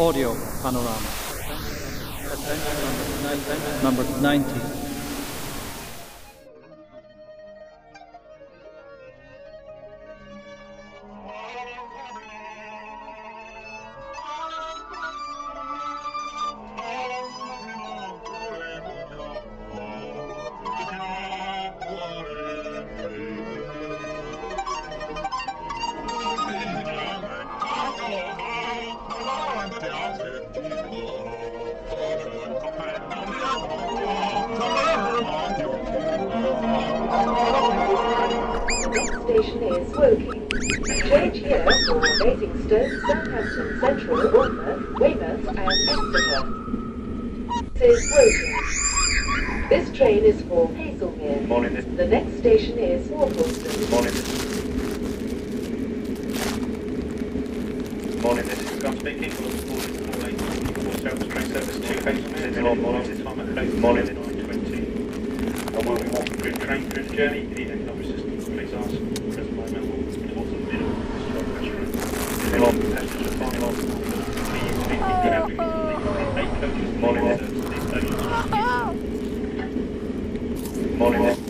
Audio Panorama. Number 90. Station is Woking. Change here for Basingstoke, Southampton Central, Bournemouth, Weymouth and Exeter. This is Woking. This train is for Haslemere. Morning, The next station is Walthamstow. morning. Morning, this is Gus speaking. We'll call it four eight four seven train service to Haslemere. Morning, this time at eight morning nine twenty. And we'll be walking through train through the journey. If you need any help assistance, please ask. Morning. Morning.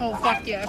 Oh, fuck yes.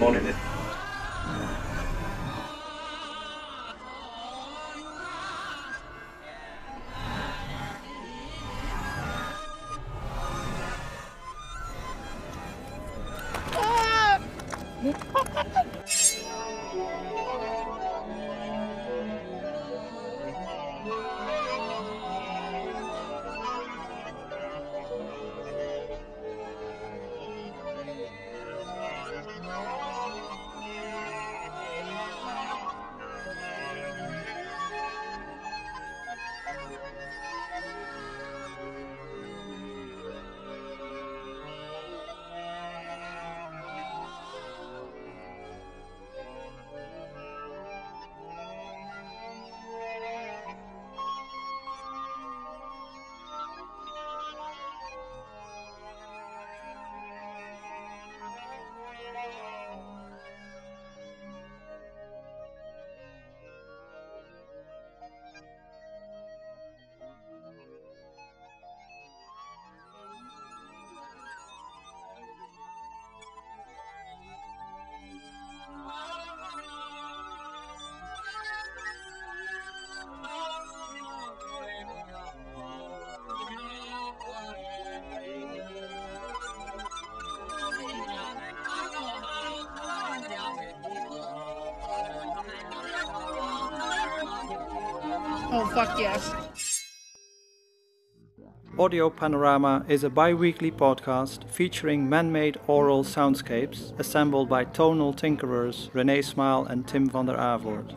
modded it. Ah! Oh, fuck yes. Audio Panorama is a bi weekly podcast featuring man made aural soundscapes assembled by tonal tinkerers Renee Smile and Tim van der Avoort.